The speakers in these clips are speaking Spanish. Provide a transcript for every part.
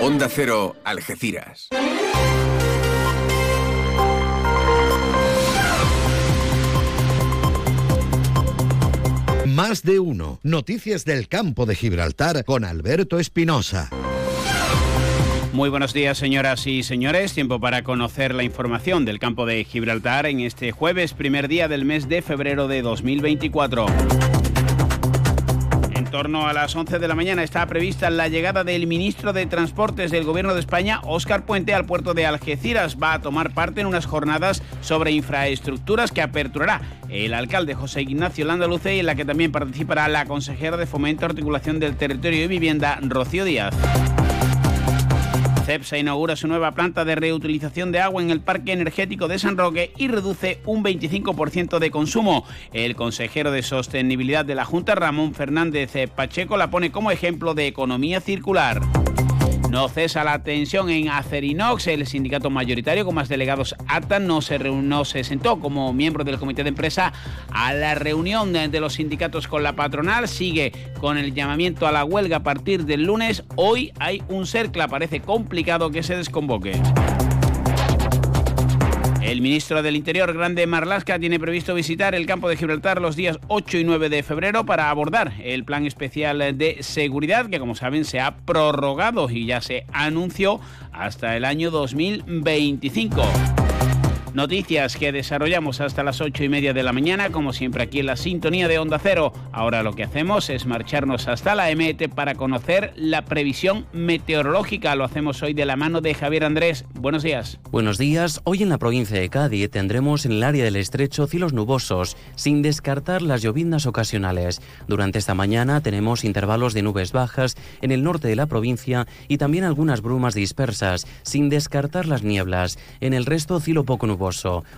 Onda Cero, Algeciras. Más de uno. Noticias del campo de Gibraltar con Alberto Espinosa. Muy buenos días, señoras y señores. Tiempo para conocer la información del campo de Gibraltar en este jueves, primer día del mes de febrero de 2024 torno a las 11 de la mañana está prevista la llegada del ministro de Transportes del Gobierno de España, Óscar Puente, al puerto de Algeciras. Va a tomar parte en unas jornadas sobre infraestructuras que aperturará el alcalde José Ignacio Landaluce y en la que también participará la consejera de Fomento, Articulación del Territorio y Vivienda, Rocío Díaz. CEPSA inaugura su nueva planta de reutilización de agua en el Parque Energético de San Roque y reduce un 25% de consumo. El consejero de Sostenibilidad de la Junta, Ramón Fernández Pacheco, la pone como ejemplo de economía circular. No cesa la tensión en Acerinox. El sindicato mayoritario con más delegados ATA no se, no se sentó como miembro del comité de empresa a la reunión de los sindicatos con la patronal. Sigue con el llamamiento a la huelga a partir del lunes. Hoy hay un cercle. Parece complicado que se desconvoque. El ministro del Interior, Grande Marlasca, tiene previsto visitar el campo de Gibraltar los días 8 y 9 de febrero para abordar el plan especial de seguridad que, como saben, se ha prorrogado y ya se anunció hasta el año 2025. Noticias que desarrollamos hasta las ocho y media de la mañana, como siempre aquí en la sintonía de Onda Cero. Ahora lo que hacemos es marcharnos hasta la EMET para conocer la previsión meteorológica. Lo hacemos hoy de la mano de Javier Andrés. Buenos días. Buenos días. Hoy en la provincia de Cádiz tendremos en el área del estrecho cielos nubosos, sin descartar las llovindas ocasionales. Durante esta mañana tenemos intervalos de nubes bajas en el norte de la provincia y también algunas brumas dispersas, sin descartar las nieblas. En el resto cielo poco nuboso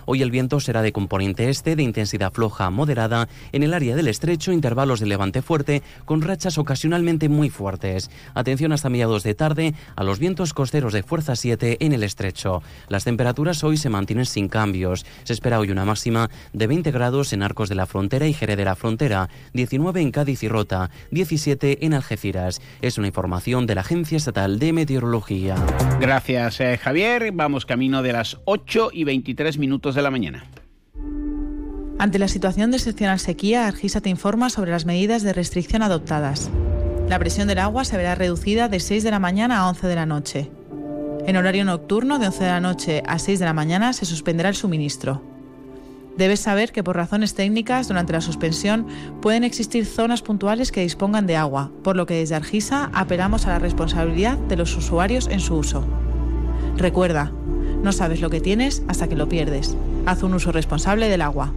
Hoy el viento será de componente este de intensidad floja moderada en el área del estrecho, intervalos de levante fuerte con rachas ocasionalmente muy fuertes. Atención hasta mediados de tarde a los vientos costeros de fuerza 7 en el estrecho. Las temperaturas hoy se mantienen sin cambios. Se espera hoy una máxima de 20 grados en Arcos de la Frontera y Jerez de la Frontera, 19 en Cádiz y Rota, 17 en Algeciras. Es una información de la Agencia Estatal de Meteorología. Gracias, eh, Javier. Vamos camino de las 8 y 20 minutos de la mañana. Ante la situación de excepcional sequía, Argisa te informa sobre las medidas de restricción adoptadas. La presión del agua se verá reducida de 6 de la mañana a 11 de la noche. En horario nocturno, de 11 de la noche a 6 de la mañana, se suspenderá el suministro. Debes saber que por razones técnicas, durante la suspensión, pueden existir zonas puntuales que dispongan de agua, por lo que desde Argisa apelamos a la responsabilidad de los usuarios en su uso. Recuerda, no sabes lo que tienes hasta que lo pierdes. Haz un uso responsable del agua.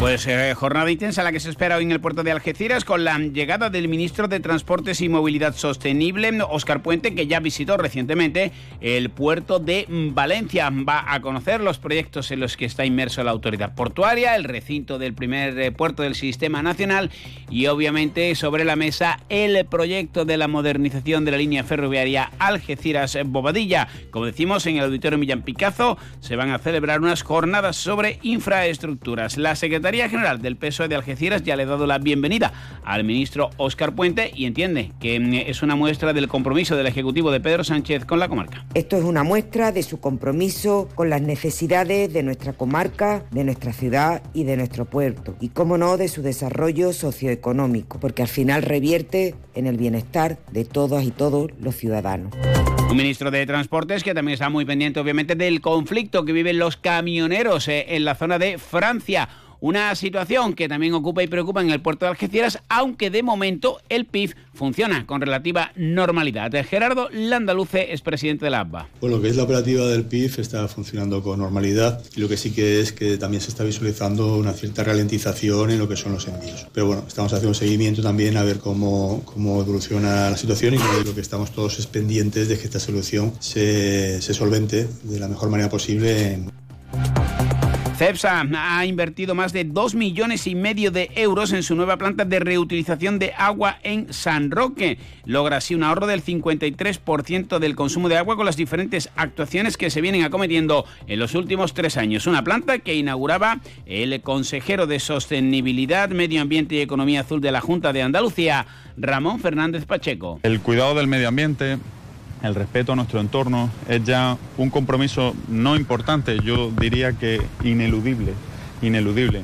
Pues eh, jornada intensa la que se espera hoy en el puerto de Algeciras con la llegada del ministro de Transportes y Movilidad Sostenible, Óscar Puente, que ya visitó recientemente el puerto de Valencia. Va a conocer los proyectos en los que está inmerso la autoridad portuaria, el recinto del primer eh, puerto del sistema nacional y obviamente sobre la mesa el proyecto de la modernización de la línea ferroviaria Algeciras-Bobadilla. Como decimos en el auditorio Millán Picazo, se van a celebrar unas jornadas sobre infraestructuras. La secretaria Secretaría General del PSOE de Algeciras ya le ha dado la bienvenida al ministro Óscar Puente y entiende que mm, es una muestra del compromiso del Ejecutivo de Pedro Sánchez con la comarca. Esto es una muestra de su compromiso con las necesidades de nuestra comarca, de nuestra ciudad y de nuestro puerto. Y, cómo no, de su desarrollo socioeconómico, porque al final revierte en el bienestar de todas y todos los ciudadanos. Un ministro de Transportes que también está muy pendiente, obviamente, del conflicto que viven los camioneros eh, en la zona de Francia. Una situación que también ocupa y preocupa en el puerto de Algeciras, aunque de momento el PIB funciona con relativa normalidad. Gerardo Landaluce es presidente de la ABBA. Bueno, lo que es la operativa del PIB está funcionando con normalidad y lo que sí que es que también se está visualizando una cierta ralentización en lo que son los envíos. Pero bueno, estamos haciendo un seguimiento también a ver cómo, cómo evoluciona la situación y lo que estamos todos es pendientes de que esta solución se, se solvente de la mejor manera posible. En CEPSA ha invertido más de 2 millones y medio de euros en su nueva planta de reutilización de agua en San Roque. Logra así un ahorro del 53% del consumo de agua con las diferentes actuaciones que se vienen acometiendo en los últimos tres años. Una planta que inauguraba el consejero de Sostenibilidad, Medio Ambiente y Economía Azul de la Junta de Andalucía, Ramón Fernández Pacheco. El cuidado del medio ambiente el respeto a nuestro entorno es ya un compromiso no importante, yo diría que ineludible, ineludible.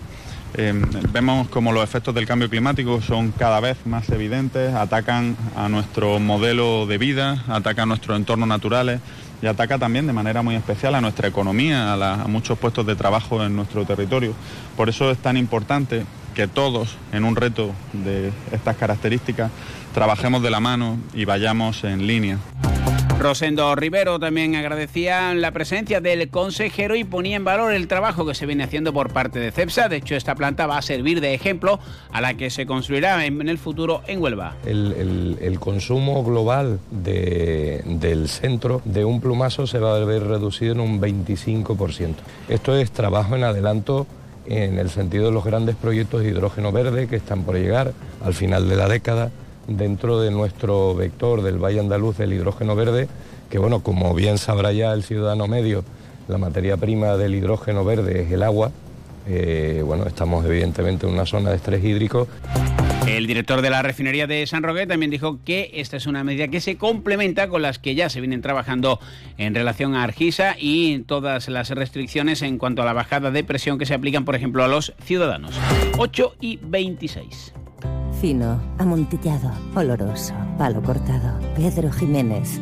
Em, vemos como los efectos del cambio climático son cada vez más evidentes, atacan a nuestro modelo de vida, atacan a nuestros entornos naturales y ataca también de manera muy especial a nuestra economía, a, a muchos puestos de trabajo en nuestro territorio. Por eso es tan importante que todos en un reto de estas características trabajemos de la mano y vayamos en línea. Rosendo Rivero también agradecía la presencia del consejero y ponía en valor el trabajo que se viene haciendo por parte de CEPSA. De hecho, esta planta va a servir de ejemplo a la que se construirá en el futuro en Huelva. El, consumo global del centro de un plumazo se va a ver reducido en un 25%. Esto es trabajo en adelanto en el sentido de los grandes proyectos de hidrógeno verde que están por llegar al final de la década dentro de nuestro vector del Valle Andaluz del hidrógeno verde, que bueno, como bien sabrá ya el ciudadano medio, la materia prima del hidrógeno verde es el agua. Eh, bueno, estamos evidentemente en una zona de estrés hídrico. El director de la refinería de San Roque también dijo que esta es una medida que se complementa con las que ya se vienen trabajando en relación a Argisa y todas las restricciones en cuanto a la bajada de presión que se aplican, por ejemplo, a los ciudadanos. 8 y 26. Amontillado, oloroso, palo cortado. Pedro Jiménez.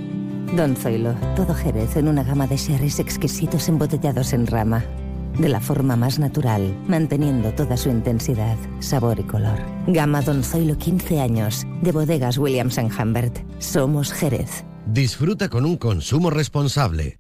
Don Zoilo, todo Jerez en una gama de sherries exquisitos embotellados en rama de la forma más natural, manteniendo toda su intensidad, sabor y color. Gama Don Zoilo 15 años, de bodegas Williams ⁇ Humbert. Somos Jerez. Disfruta con un consumo responsable.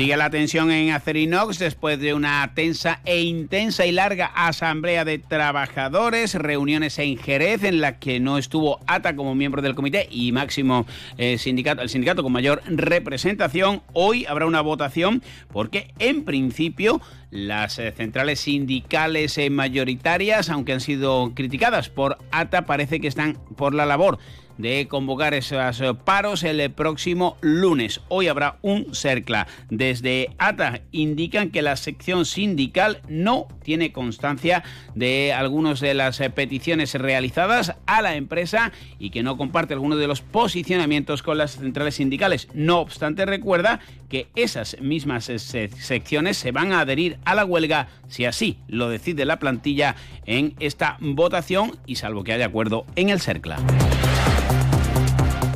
Sigue la tensión en Acerinox después de una tensa e intensa y larga asamblea de trabajadores, reuniones en Jerez en la que no estuvo ATA como miembro del comité y máximo eh, sindicato, el sindicato con mayor representación. Hoy habrá una votación porque en principio las eh, centrales sindicales eh, mayoritarias, aunque han sido criticadas por ATA, parece que están por la labor de convocar esos eh, paros el próximo lunes. Hoy habrá un CERCLA. Desde ATA indican que la sección sindical no tiene constancia de algunas de las eh, peticiones realizadas a la empresa y que no comparte algunos de los posicionamientos con las centrales sindicales. No obstante, recuerda que esas mismas eh, secciones se van a adherir a la huelga si así lo decide la plantilla en esta votación y salvo que haya acuerdo en el CERCLA.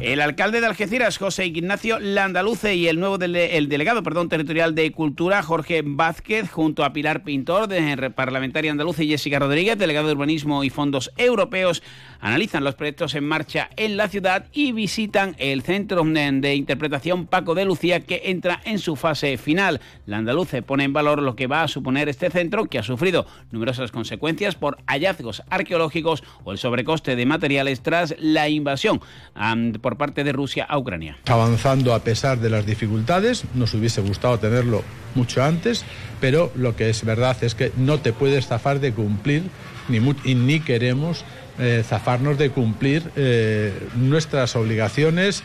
El alcalde de Algeciras, José Ignacio Landaluce, y el nuevo el delegado perdón, territorial de Cultura, Jorge Vázquez, junto a Pilar Pintor, de parlamentaria andaluza, y Jessica Rodríguez, delegado de Urbanismo y Fondos Europeos, analizan los proyectos en marcha en la ciudad y visitan el Centro de Interpretación Paco de Lucía, que entra en su fase final. Landaluce pone en valor lo que va a suponer este centro, que ha sufrido numerosas consecuencias por hallazgos arqueológicos o el sobrecoste de materiales tras la invasión por parte de Rusia a Ucrania. Avanzando a pesar de las dificultades, nos hubiese gustado tenerlo mucho antes, pero lo que es verdad es que no te puedes zafar de cumplir, ni, ni queremos eh, zafarnos de cumplir eh, nuestras obligaciones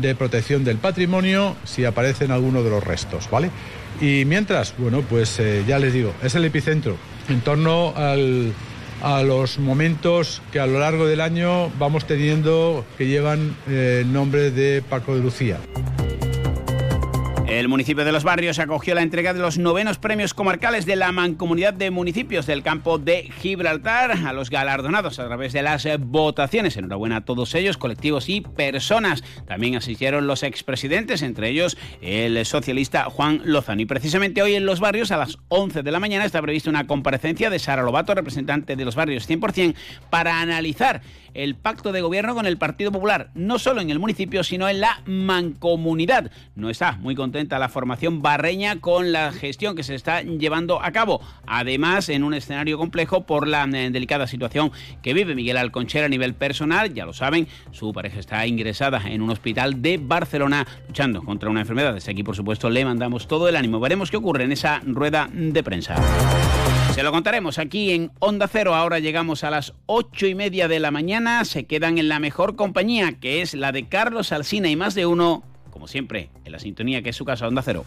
de protección del patrimonio si aparecen algunos de los restos, ¿vale? Y mientras, bueno, pues eh, ya les digo, es el epicentro en torno al a los momentos que a lo largo del año vamos teniendo que llevan eh, el nombre de Paco de Lucía. El municipio de Los Barrios acogió la entrega de los novenos premios comarcales de la Mancomunidad de Municipios del campo de Gibraltar a los galardonados a través de las votaciones. Enhorabuena a todos ellos, colectivos y personas. También asistieron los expresidentes, entre ellos el socialista Juan Lozano. Y precisamente hoy en Los Barrios, a las 11 de la mañana, está prevista una comparecencia de Sara Lobato, representante de Los Barrios 100%, para analizar el pacto de gobierno con el Partido Popular, no solo en el municipio, sino en la mancomunidad. No está muy contenta la formación barreña con la gestión que se está llevando a cabo. Además, en un escenario complejo por la eh, delicada situación que vive Miguel Alconchera a nivel personal. Ya lo saben, su pareja está ingresada en un hospital de Barcelona luchando contra una enfermedad. Desde aquí, por supuesto, le mandamos todo el ánimo. Veremos qué ocurre en esa rueda de prensa. Se lo contaremos aquí en Onda Cero. Ahora llegamos a las ocho y media de la mañana. Se quedan en la mejor compañía, que es la de Carlos Alsina y más de uno, como siempre, en la sintonía que es su casa Onda Cero.